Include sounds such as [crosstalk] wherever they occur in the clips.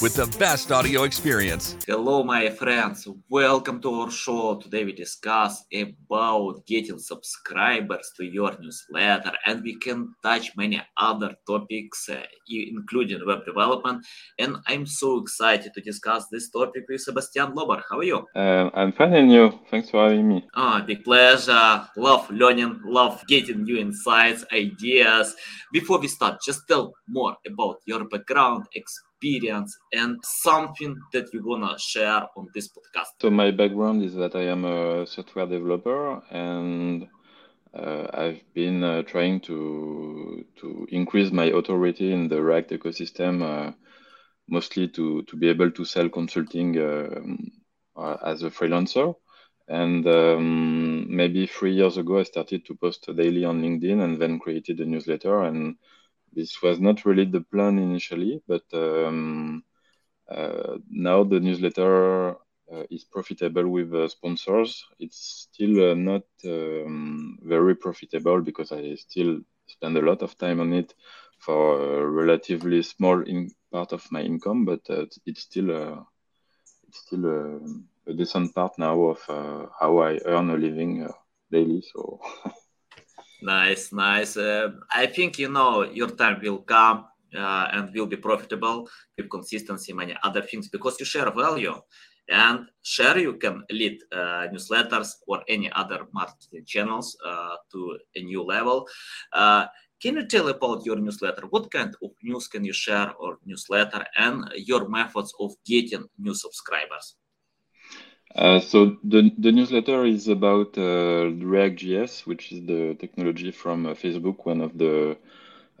with the best audio experience. Hello, my friends. Welcome to our show. Today we discuss about getting subscribers to your newsletter, and we can touch many other topics, uh, including web development. And I'm so excited to discuss this topic with Sébastien Lorber. How are you? Uh, I'm fine, and you? Thanks for having me. Ah, oh, big pleasure. Love learning, love getting new insights, ideas. Before we start, just tell more about your background, experience experience and something that you want to share on this podcast? So, my background is that I am a software developer and uh, I've been uh, trying to to increase my authority in the React ecosystem, uh, mostly to to be able to sell consulting um, uh, as a freelancer. And um, maybe three years ago, I started to post daily on LinkedIn, and then created a newsletter. And this was not really the plan initially, but um, uh, now the newsletter uh, is profitable with uh, sponsors. It's still uh, not um, very profitable because I still spend a lot of time on it for a relatively small part of my income, but uh, it's still uh, it's still a decent part now of how I earn a living daily. So. [laughs] Nice, nice. Uh, I think you know your time will come uh, and will be profitable with consistency, many other things because you share value and share you can lead uh, newsletters or any other marketing channels uh, to a new level. Uh, can you tell about your newsletter? What kind of news can you share or newsletter and your methods of getting new subscribers? Uh, so the, the newsletter is about uh, React.js, which is the technology from uh, Facebook. One of the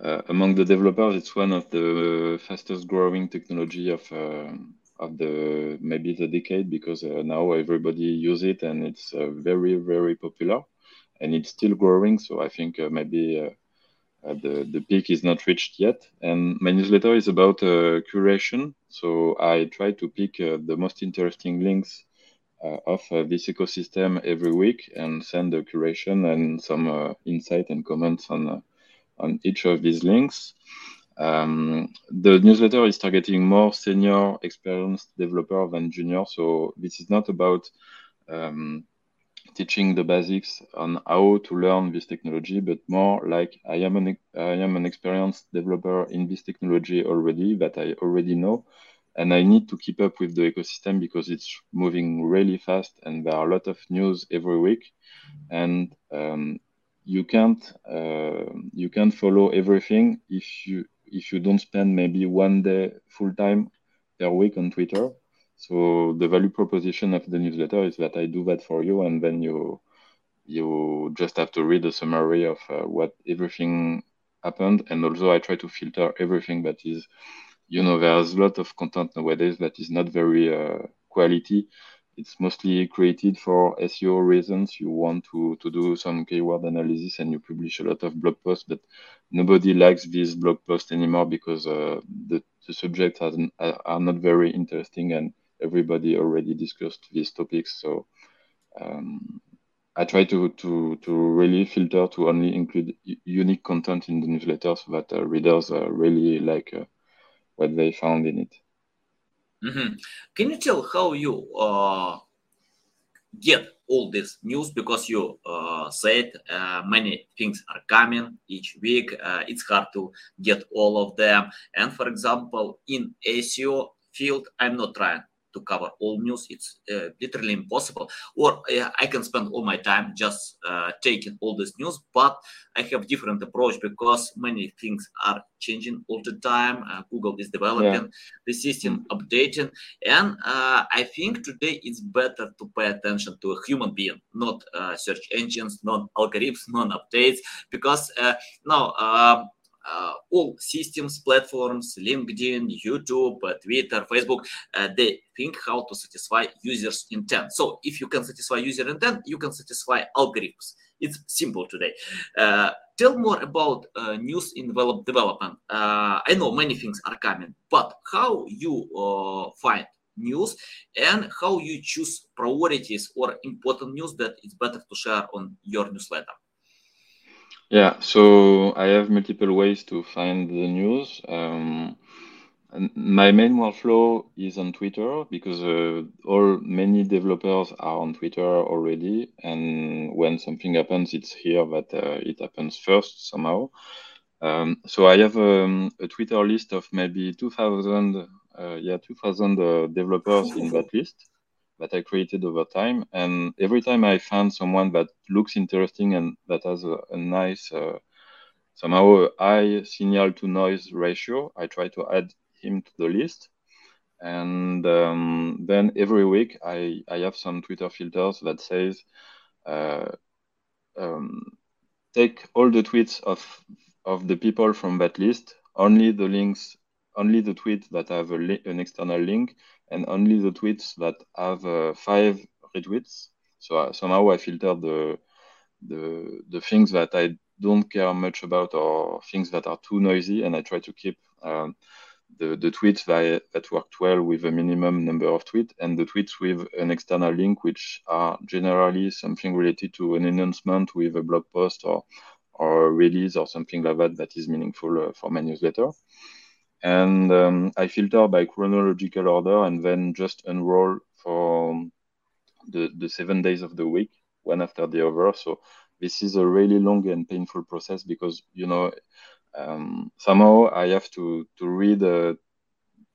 uh, among the developers, it's one of the fastest growing technology of uh, of the maybe the decade because now everybody use it and it's very very popular, and it's still growing. So I think maybe. the, the peak is not reached yet. And my newsletter is about curation. So I try to pick the most interesting links of uh, this ecosystem every week and send a curation and some uh, insight and comments on on each of these links. Um, the newsletter is targeting more senior, experienced developer than junior. So this is not about um, teaching the basics on how to learn this technology, but more like I am an I am an experienced developer in this technology already that I already know, and I need to keep up with the ecosystem because it's moving really fast and there are a lot of news every week and um, you can't uh, you can't follow everything if you if you don't spend maybe one day full time per week on Twitter. So the value proposition of the newsletter is that I do that for you, and then you you just have to read a summary of uh, what everything happened, and also I try to filter everything that is you know, there's a lot of content nowadays that is not very uh, quality. It's mostly created for SEO reasons. You want to, to do some keyword analysis and you publish a lot of blog posts, but nobody likes these blog posts anymore because uh, the, the subjects are, not very interesting and everybody already discussed these topics. So um, I try to, to, to really filter to only include unique content in the newsletter so that uh, readers uh, really like uh, what they found in it. Mm-hmm. Can you tell how you uh, get all this news? Because you uh, said uh, many things are coming each week. Uh, it's hard to get all of them. And for example, in SEO field, I'm not trying to cover all news. It's uh, literally impossible. Or uh, I can spend all my time just uh, taking all this news, but I have different approach because many things are changing all the time. Uh, Google is developing yeah. the system, updating, and uh, I think today it's better to pay attention to a human being, not uh, search engines, not algorithms, [laughs] not updates, because now. Uh, all systems, platforms, LinkedIn, YouTube, uh, Twitter, Facebook, uh, they think how to satisfy users' intent. So if you can satisfy user intent, you can satisfy algorithms. It's simple today. Uh, tell more about news in develop development. I know many things are coming, but how you find news and how you choose priorities or important news that it's better to share on your newsletter. Yeah, so I have multiple ways to find the news. Um, my main workflow is on Twitter because uh, all many developers are on Twitter already, and when something happens, it's here that uh, it happens first somehow. Um, so I have um, a Twitter list of maybe 2,000, uh, yeah, 2,000 uh, developers in that list that I created over time. And every time I find someone that looks interesting and that has a, a nice, uh, somehow high signal to noise ratio, I try to add him to the list. And um, then every week I, I have some Twitter filters that says, uh, um, take all the tweets of of the people from that list, only the links, only the tweets that have li- an external link, and only the tweets that have uh, five retweets. So uh, somehow I filter the the the things that I don't care much about or things that are too noisy, and I try to keep um, the, the tweets that, that worked well with a minimum number of tweets and the tweets with an external link, which are generally something related to an announcement with a blog post or or release or something like that that is meaningful uh, for my newsletter. And um, I filter by chronological order and then just enroll for the, the seven days of the week, one after the other. So this is a really long and painful process because, you know, um, somehow I have to, to read, uh,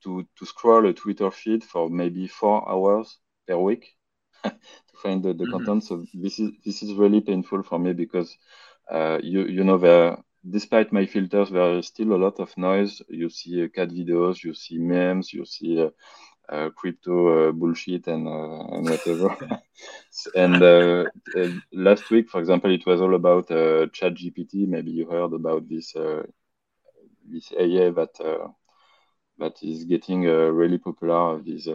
to, to scroll a Twitter feed for maybe four hours per week [laughs] to find the, the mm-hmm. content. So this is, this is really painful for me because uh, you you know there despite my filters there is still a lot of noise you see uh, cat videos you see memes you see uh, uh, crypto uh, bullshit and, uh, and whatever. [laughs] and uh, last week, for example, it was all about Chat GPT. Maybe you heard about this this AI that that is getting really popular these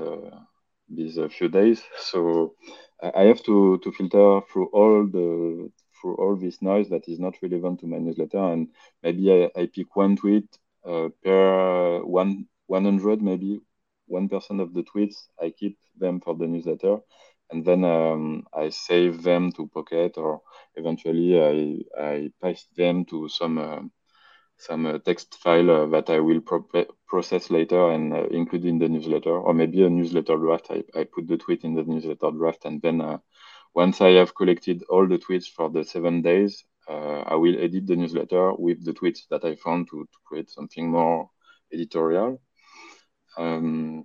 these few days. So I have to to filter through all the through all this noise that is not relevant to my newsletter. And maybe I, I pick one tweet uh, per one 100, maybe 1% of the tweets. I keep them for the newsletter. And then um, I save them to Pocket or eventually I, I paste them to some uh, some uh, text file uh, that I will pro- process later and uh, include in the newsletter, or maybe a newsletter draft. I, I put the tweet in the newsletter draft and then uh, once I have collected all the tweets for the seven days, uh, I will edit the newsletter with the tweets that I found to, to create something more editorial. Um,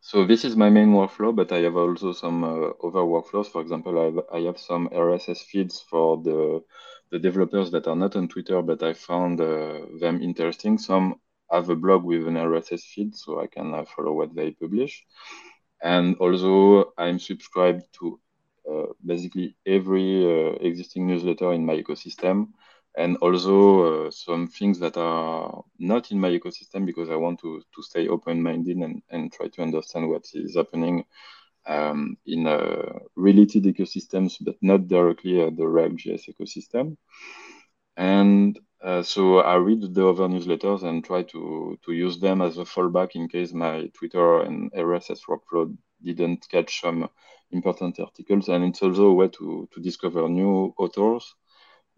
so this is my main workflow, but I have also some uh, other workflows. For example, I have, I have, some RSS feeds for the, the developers that are not on Twitter, but I found uh, them interesting. Some have a blog with an RSS feed, so I can uh, follow what they publish. And also, I'm subscribed to basically every uh, existing newsletter in my ecosystem and also uh, some things that are not in my ecosystem because I want to, to stay open-minded and, and try to understand what is happening um, in uh, related ecosystems, but not directly at the React.js ecosystem. And uh, so I read the other newsletters and try to, to use them as a fallback in case my Twitter and RSS workflow didn't catch some important articles. And it's also a way to, to discover new authors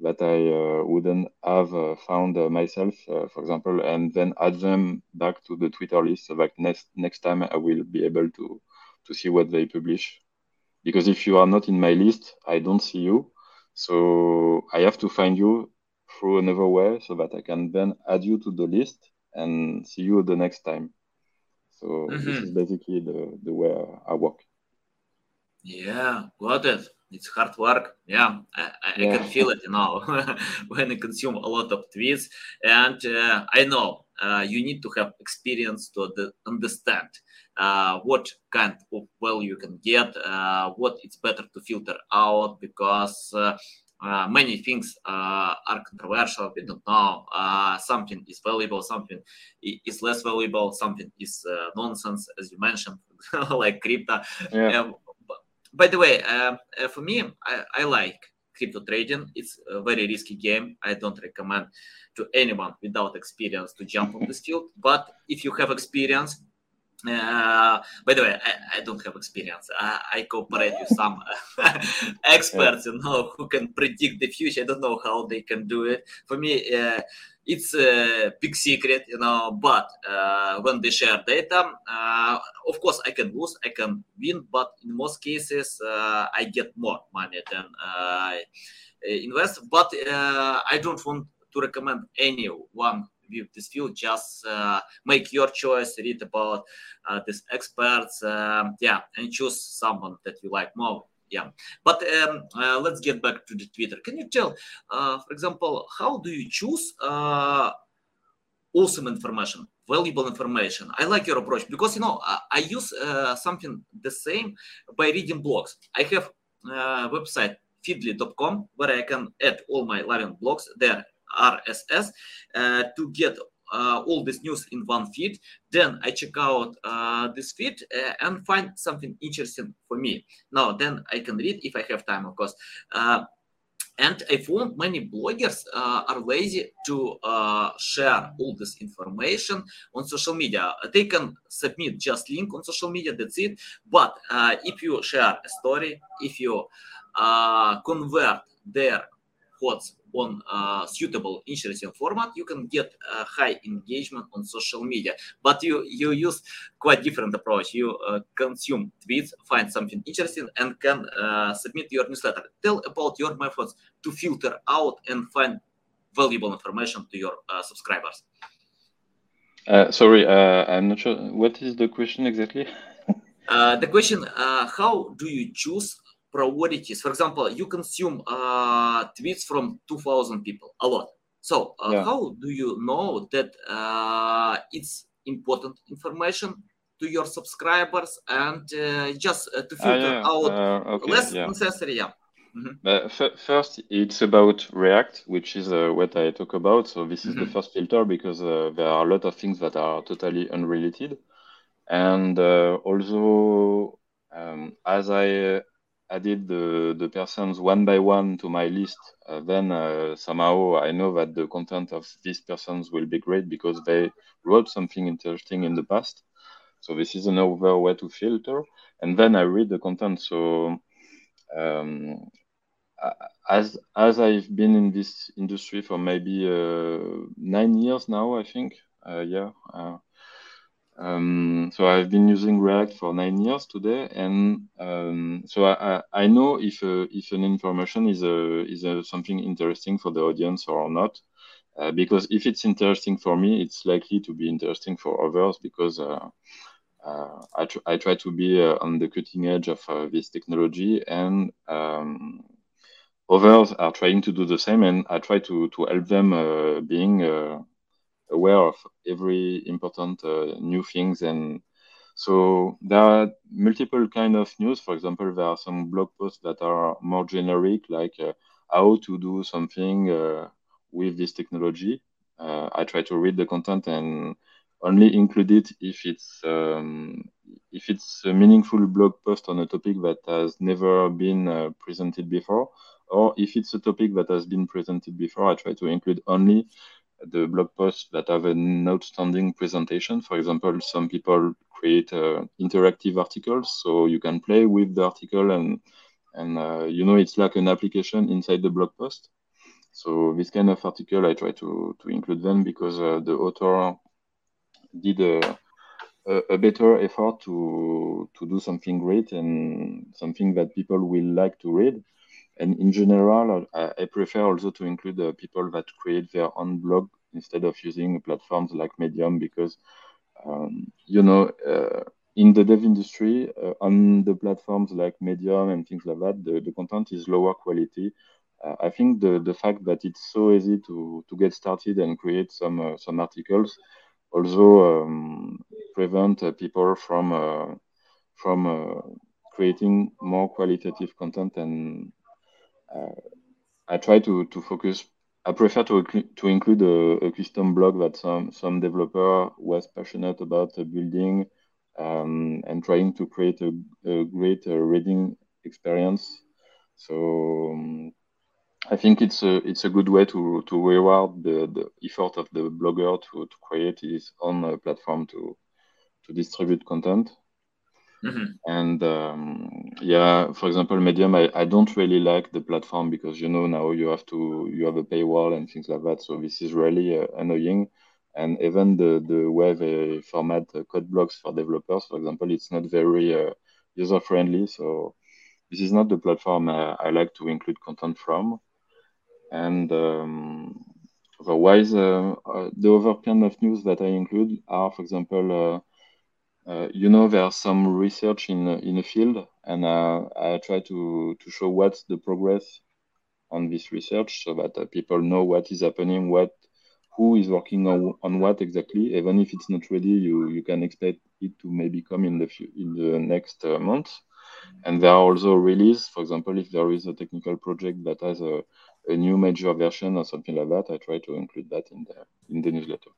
that I uh, wouldn't have uh, found uh, myself, uh, for example, and then add them back to the Twitter list so that next, next time I will be able to, to see what they publish. Because if you are not in my list, I don't see you. So I have to find you through another way so that I can then add you to the list and see you the next time. So mm-hmm. this is basically the, the way I work. Yeah, got it. It's hard work. Yeah, I, I yeah. can feel it, you know, [laughs] when I consume a lot of tweets. And uh, I know uh, you need to have experience to the, understand uh, what kind of value you can get, uh, what it's better to filter out because uh, many things uh, are controversial. We don't know. Uh, something is valuable, something is less valuable, something is uh, nonsense, as you mentioned, [laughs] like crypto. Yeah. Um, by the way, uh, for me, I, I, like crypto trading. It's a very risky game. I don't recommend to anyone without experience to jump on this field. But if you have experience, uh, by the way, I, I don't have experience. I, I cooperate with some [laughs] experts, you know, who can predict the future. I don't know how they can do it. For me, uh, it's a big secret, you know. But uh, when they share data, uh, of course, I can lose, I can win, but in most cases, uh, I get more money than I invest. But I don't want to recommend anyone this field just uh, make your choice read about uh, these experts um, yeah and choose someone that you like more yeah. But um, uh, let's get back to the twitter. Can you tell uh, for example how do you choose uh, awesome information valuable information? I like your approach because you know i, I use uh, something the same by reading blogs. I have website feedly.com where i can add all my living blogs there RSS uh, to get uh, all this news in one feed. Then I check out uh, this feed uh, and find something interesting for me. Now, then I can read if I have time, of course. Uh, and I found many bloggers uh, are lazy to share all this information on social media. They can submit just link on social media, that's it. But if you share a story, if you convert their thoughts on uh, suitable interesting format, you can get uh, high engagement on social media. But you you use quite different approach. You uh, consume tweets, find something interesting, and can uh, submit your newsletter. Tell about your methods to filter out and find valuable information to your uh, subscribers. Uh, sorry, I'm not sure. What is the question exactly? the question: How do you choose priorities. For example, you consume uh, tweets from 2,000 people, a lot. So uh, yeah. how do you know that uh, it's important information to your subscribers and uh, just uh, to filter yeah. out okay, less yeah. necessary? Yeah. Mm-hmm. first, it's about React, which is what I talk about. So this is mm-hmm. the first filter because there are a lot of things that are totally unrelated. And also, um, as I added the, the persons one by one to my list, uh, then uh, somehow I know that the content of these persons will be great because they wrote something interesting in the past. So this is another way to filter. And then I read the content. So um, as as I've been in this industry for maybe uh, nine years now, I think. Uh, yeah. Um, so I've been using React for nine years today, and um, so I, I, know if uh, if an information is a, is a something interesting for the audience or not. Uh, because if it's interesting for me, it's likely to be interesting for others because uh, uh I, tr- I try to be uh, on the cutting edge of uh, this technology, and um, others are trying to do the same, and I try to to help them being aware of every important uh, new things. And so there are multiple kind of news. For example there are some blog posts that are more generic like uh, how to do something uh, with this technology. Uh, i try to read the content and only include it if it's um, if it's a meaningful blog post on a topic that has never been uh, presented before. Or if it's a topic that has been presented before i try to include only the blog posts that have an outstanding presentation. For example, some people create uh, interactive articles, so you can play with the article and and uh, you know it's like an application inside the blog post. So this kind of article, I try to to include them because uh, the author did a, a, a better effort to to do something great and something that people will like to read and in general, I, I prefer also to include uh, people that create their own blog instead of using platforms like Medium because, um, you know, uh, in the dev industry, uh, on the platforms like Medium and things like that, the, the content is lower quality. Uh, I think the, the fact that it's so easy to, to get started and create some uh, some articles also um, prevent uh, people from from creating more qualitative content and uh, I try to, to focus. I prefer to to include a, a custom blog that some some developer was passionate about building um, and trying to create a, a great uh, reading experience. So um, I think it's a it's a good way to to reward the, the effort of the blogger to, to create his own uh, platform to to distribute content. Mm-hmm. And um, yeah, for example, Medium, I, I don't really like the platform because you know now you have to you have a paywall and things like that. So this is really uh, annoying. And even the the way they format uh, code blocks for developers, for example, it's not very uh, user friendly. So this is not the platform I, I like to include content from. And um, otherwise, uh, uh, the other kind of news that I include are, for example uh, you know there's some research in in a field and uh, i try to to show what's the progress on this research so that uh, people know what is happening what who is working on, on what exactly even if it's not ready you you can expect it to maybe come in the few, in the next uh, month and there are also releases. for example if there is a technical project that has a, a new major version or something like that i try to include that in the in the newsletter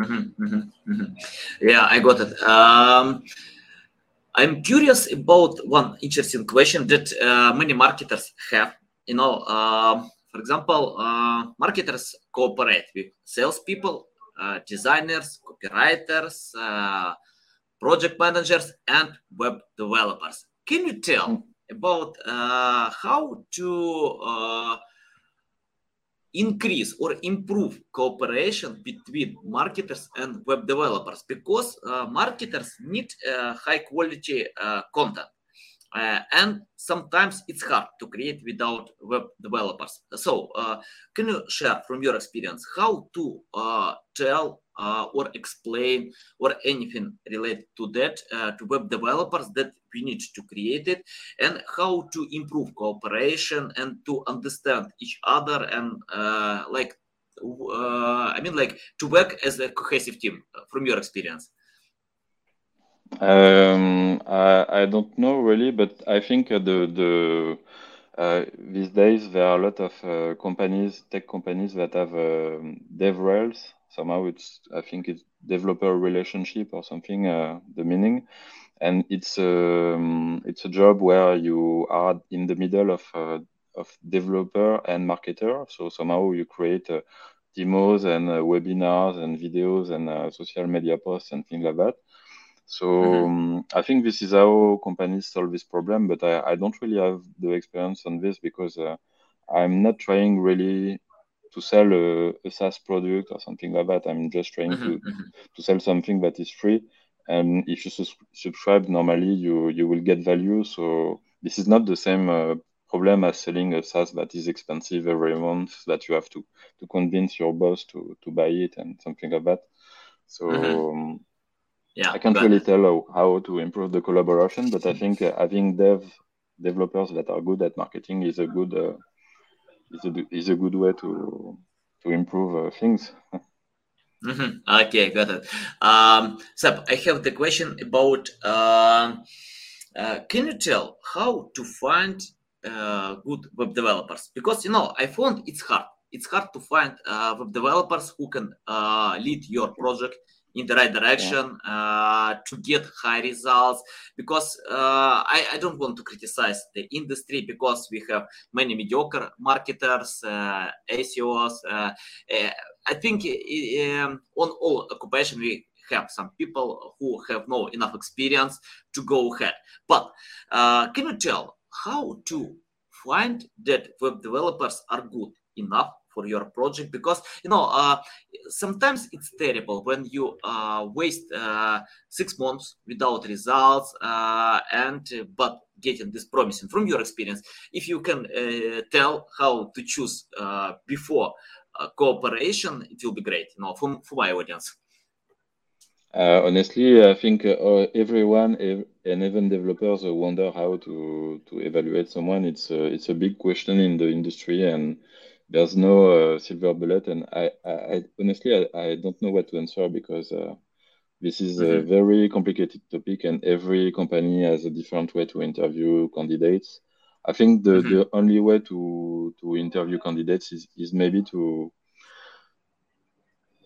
Mm-hmm, mm-hmm, mm-hmm. Yeah, I got it. Um, I'm curious about one interesting question that uh, many marketers have. You know, uh, for example, uh, marketers cooperate with salespeople, uh, designers, copywriters, uh, project managers, and web developers. Can you tell mm. about uh, how to increase or improve cooperation between marketers and web developers because uh, marketers need uh, high quality uh, content uh, and sometimes it's hard to create without web developers. So uh, can you share from your experience how to uh, tell uh, or explain or anything related to that uh, to web developers that we need to create it and how to improve cooperation and to understand each other and uh, like uh, i mean like to work as a cohesive team uh, from your experience. Um, I, I don't know really but i think the the uh, these days there are a lot of uh, companies tech companies that have um, DevRels somehow it's i think it's developer relationship or something uh, the meaning. And it's um, it's a job where you are in the middle of uh, of developer and marketer. So somehow you create uh, demos and uh, webinars and videos and uh, social media posts and things like that. So mm-hmm. um, i think this is how companies solve this problem but i, I don't really have the experience on this because uh, i'm not trying really to sell a, a, SaaS product or something like that. I'm just trying mm-hmm, to, mm-hmm. to sell something that is free. And if you sus- subscribe, normally you you will get value. So this is not the same uh, problem as selling a SaaS that is expensive every month that you have to to convince your boss to to buy it and something like that. So. Mm-hmm. Um, yeah, I can't but... really tell how, how to improve the collaboration, but I think uh, having dev developers that are good at marketing is a good uh, is a is a good way to to improve uh, things. [laughs] mm-hmm. Okay, got it. Um, Seb, I have the question about. Uh, uh, can you tell how to find uh, good web developers? Because you know, I found it's hard. It's hard to find uh, web developers who can uh, lead your project in the right direction yeah. uh, to get high results because uh, I, I, don't want to criticize the industry because we have many mediocre marketers uh, ASOs uh, uh, I think um, on all occupation we have some people who have no enough experience to go ahead but uh, can you tell how to find that web developers are good enough for your project because you know uh, sometimes it's terrible when you uh, waste uh, six months without results uh, and uh, but getting this promising from your experience if you can uh, tell how to choose before cooperation it will be great you know for, for my audience uh, honestly, I think uh, everyone ev- and even developers uh, wonder how to to evaluate someone. It's a, it's a big question in the industry, and there's no uh, silver bullet, and I, I, I honestly I, I, don't know what to answer because uh, this is mm-hmm. a very complicated topic, and every company has a different way to interview candidates. I think the, mm-hmm. the only way to to interview candidates is, is maybe to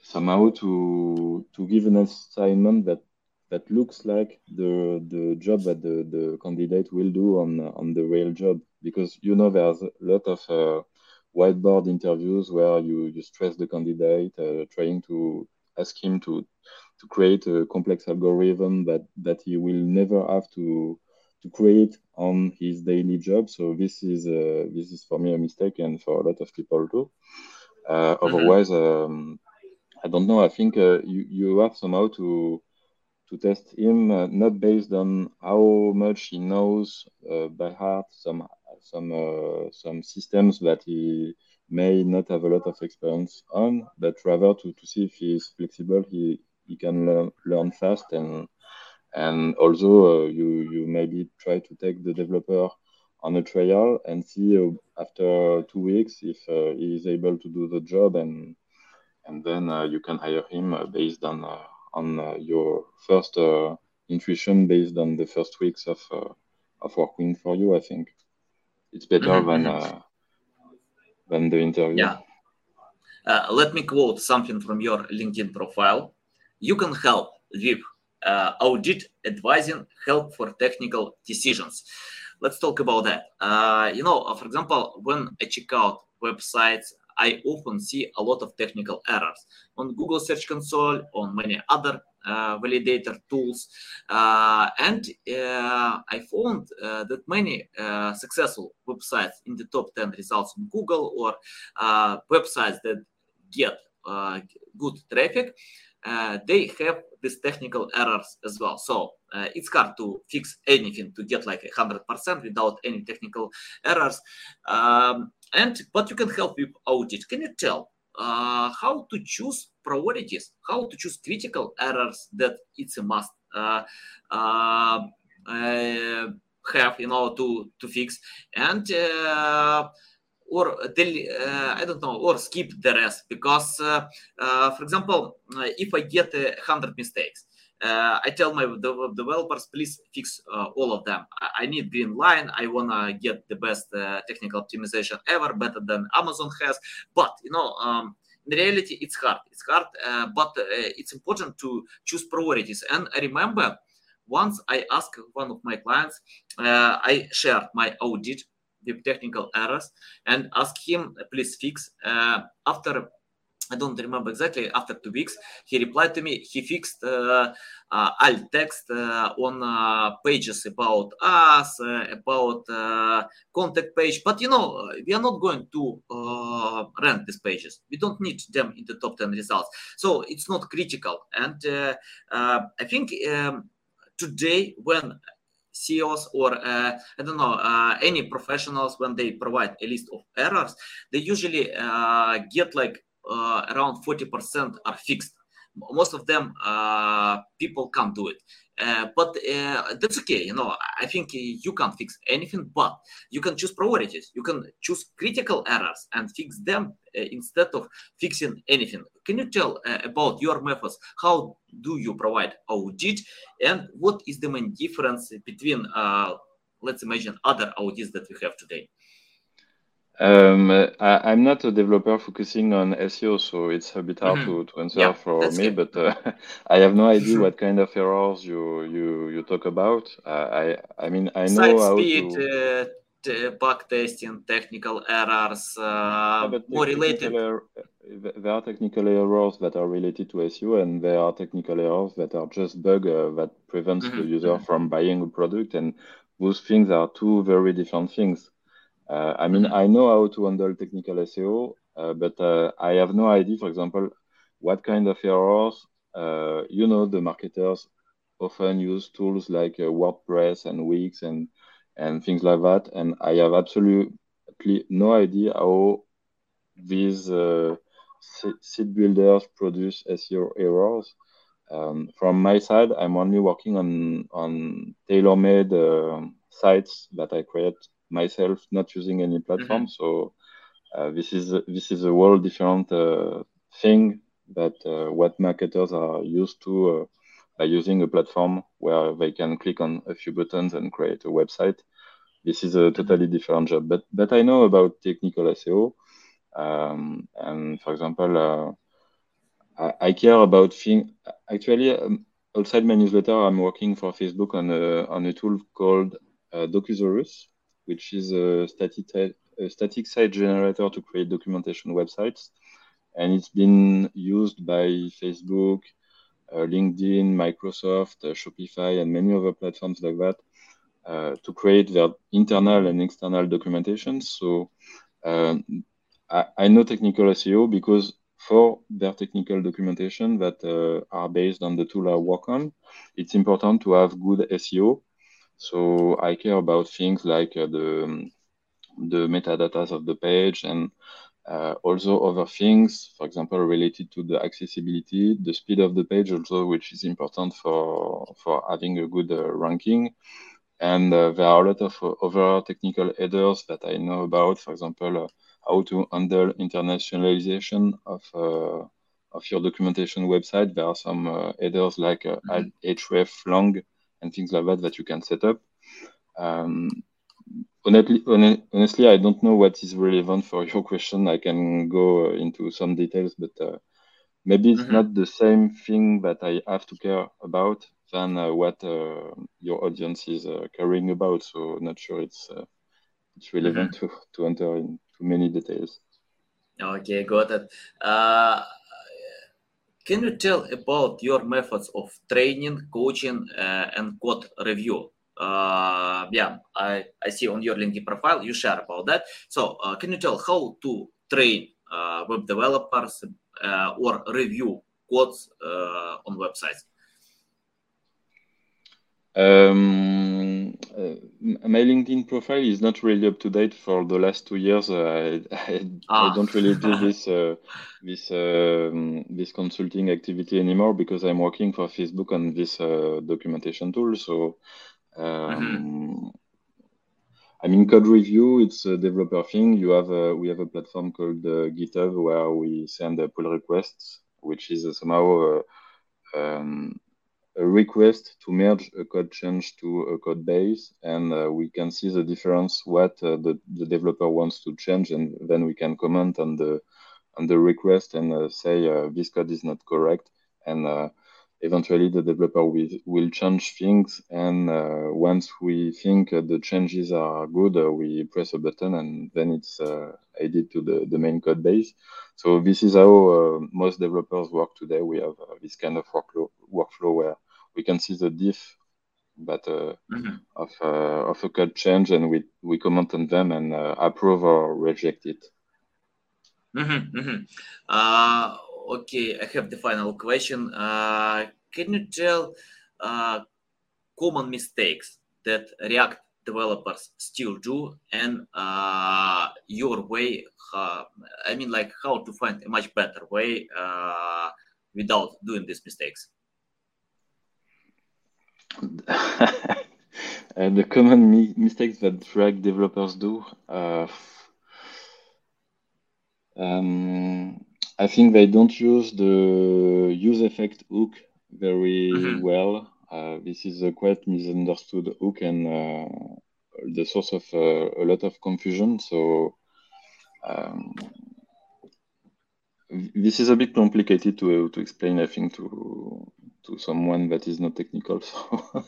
somehow to to give an assignment that that looks like the the job that the, the candidate will do on on the real job because you know there's a lot of uh, whiteboard interviews where you, you stress the candidate, uh, trying to ask him to to create a complex algorithm that that he will never have to to create on his daily job. So this is uh, this is for me a mistake and for a lot of people too. Uh, mm-hmm. Otherwise, um, I don't know. I think uh, you you have somehow to to test him uh, not based on how much he knows uh, by heart some some uh, some systems that he may not have a lot of experience on, but rather to, to see if he is flexible, he, he can learn, learn fast and and also uh, you you maybe try to take the developer on a trial and see uh, after two weeks if he is able to do the job and and then uh, you can hire him uh, based on uh, on your first intuition based on the first weeks of of working for you. I think it's better mm-hmm. than than the interview. Yeah. Uh, let me quote something from your LinkedIn profile. You can help with uh, audit, advising, help for technical decisions. Let's talk about that. Uh, you know, for example, when I check out websites, I often see a lot of technical errors on Google Search Console, on many other uh, validator tools. Uh, and uh, I found that many successful websites in the top 10 results on Google or websites that get good traffic, they have these technical errors as well. So uh, it's hard to fix anything to get like 100% without any technical errors. Um, and but you can help with audit. Can you tell uh, how to choose priorities, how to choose critical errors that it's a must uh, uh, uh have, you know, to to fix, and uh, or uh, I don't know, or skip the rest because, for example, if I get a hundred mistakes. Uh, I tell my developers, please fix uh, all of them. I, need green line. I wanna get the best uh, technical optimization ever, better than Amazon has. But you know, um, in reality, it's hard. It's hard, uh, but uh, it's important to choose priorities. And I remember once I asked one of my clients, uh, I shared my audit with technical errors and asked him, please fix. after I don't remember exactly. After two weeks, he replied to me. He fixed uh, uh, alt text uh, on uh, pages about us, uh, about uh, contact page. But you know, we are not going to rank these pages. We don't need them in the top ten results. So it's not critical. And I think um, today, when SEOs or uh, I don't know uh, any professionals when they provide a list of errors, they usually uh, get like uh, around 40% are fixed. Most of them uh, people can't do it. Uh, but uh, that's okay. You know, I think you can't fix anything, but you can choose priorities. You can choose critical errors and fix them uh, instead of fixing anything. Can you tell uh, about your methods? How do you provide audit, and what is the main difference between, let's imagine, other audits that we have today? Um, I, am not a developer focusing on SEO, so it's a bit hard mm-hmm. to, to answer yeah, for me. Good. But uh, [laughs] I have no idea what kind of errors you you, you talk about. Uh, I I mean I know Site how speed, to. Uh, bug testing, technical errors, uh, yeah, more related. Er- there are technical errors that are related to SEO, and there are technical errors that are just bug uh, that prevents mm-hmm. the user mm-hmm. from buying a product. And those things are two very different things. Uh, I mean. I know how to handle technical SEO, uh, but uh, I have no idea, for example, what kind of errors, you know, the marketers often use tools like WordPress and Wix and, and things like that. And I have absolutely no idea how these uh, site builders produce SEO errors. Um, from my side, I'm only working on on tailor-made uh, sites that I create myself not using any platform. Mm-hmm. So uh, this is this is a whole different uh, thing that uh, what marketers are used to uh, by using a platform where they can click on a few buttons and create a website. This is a mm-hmm. totally different job. But but I know about technical SEO, um, and for example. Uh, I, I care about things. Actually, um, outside my newsletter, I'm working for Facebook on a on a tool called uh, Docusaurus, which is a static, a static site generator to create documentation websites. And it's been used by Facebook, uh, LinkedIn, Microsoft, uh, Shopify, and many other platforms like that uh, to create their internal and external documentation. So um, I, I, know technical SEO because for their technical documentation that uh, are based on the tool I work on, it's important to have good SEO. So I care about things like uh, the the metadata of the page and uh, also other things, for example, related to the accessibility, the speed of the page also, which is important for, for having a good uh, ranking. And uh, there are a lot of other technical headers that I know about, for example, uh, how to handle internationalization of, uh, of your documentation website. There are some uh, headers like mm-hmm. href long and things like that that you can set up. Um, honestly, honestly, I don't know what is relevant for your [laughs] question. I can go uh, into some details, but uh, maybe it's mm-hmm. not the same thing that I have to care about than uh, what uh, your audience is uh, caring about. So not sure it's uh, it's relevant mm-hmm. to, to enter into many details. Okay, got it. Can you tell about your methods of training, coaching, and code review? uh, yeah, I, I see on your LinkedIn profile you share about that. So uh, can you tell how to train uh, web developers uh, or review codes uh, on websites? Um, uh, my LinkedIn profile is not really up to date for the last two years. I, I, ah. I don't really do this [laughs] this um, this consulting activity anymore because I'm working for Facebook on this documentation tool. So mm-hmm. Um, I mean, code review, it's a developer thing. You have a, we have a platform called uh, GitHub where we send uh, pull requests, which is uh, somehow uh, um, a request to merge a code change to a code base, and uh, we can see the difference what uh, the, the developer wants to change, and then we can comment on the on the request and say this code is not correct, and eventually the developer will, will change things. And uh, once we think uh, the changes are good, uh, we press a button and then it's uh, added to the, the main code base. So this is how uh, most developers work today. We have uh, this kind of workflow, workflow where we can see the diff but mm-hmm. of, of a code change and we, we comment on them and approve or reject it. Mm-hmm, mm-hmm. Okay, I have the final question. Uh, can you tell uh, common mistakes that React developers still do and uh, your way, uh, I mean, like how to find a much better way uh, without doing these mistakes? [laughs] the common mi- mistakes that React developers do. Uh, um, I think they don't use the useEffect hook very mm-hmm. well. Uh, this is a quite misunderstood hook and uh, the source of uh, a lot of confusion. So um, this is a bit complicated to to explain. I think to to someone that is not technical. [laughs]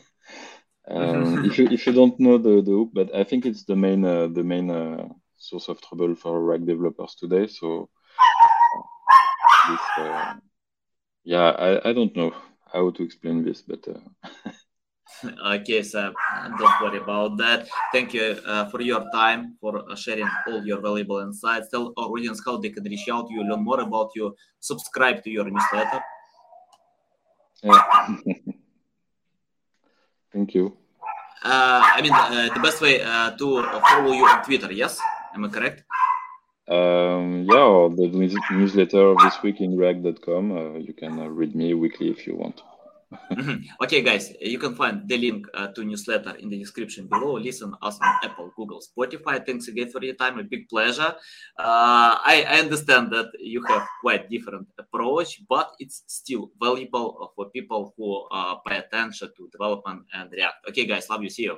So um, if you if you don't know the, the hook, but I think it's the main uh, the main uh, source of trouble for React developers today. So this, uh, yeah, I, I don't know how to explain this, but. Uh... [laughs] okay, so don't worry about that. Thank you uh, for your time, for uh, sharing all your valuable insights. Tell our audience how they can reach out to you, learn more about you, subscribe to your newsletter. Yeah. [laughs] Thank you. Uh, I mean, uh, the best way uh, to follow you on Twitter, yes? Am I correct? Um, yeah, or the newsletter of this week in react.com. Uh, you can uh, read me weekly if you want. [laughs] mm-hmm. Okay, guys, you can find the link uh, to newsletter in the description below. Listen us on Apple, Google, Spotify. Thanks again for your time. A big pleasure. Uh, I, I, understand that you have quite different approach, but it's still valuable for people who uh, pay attention to development and React. Okay, guys, love you. See you.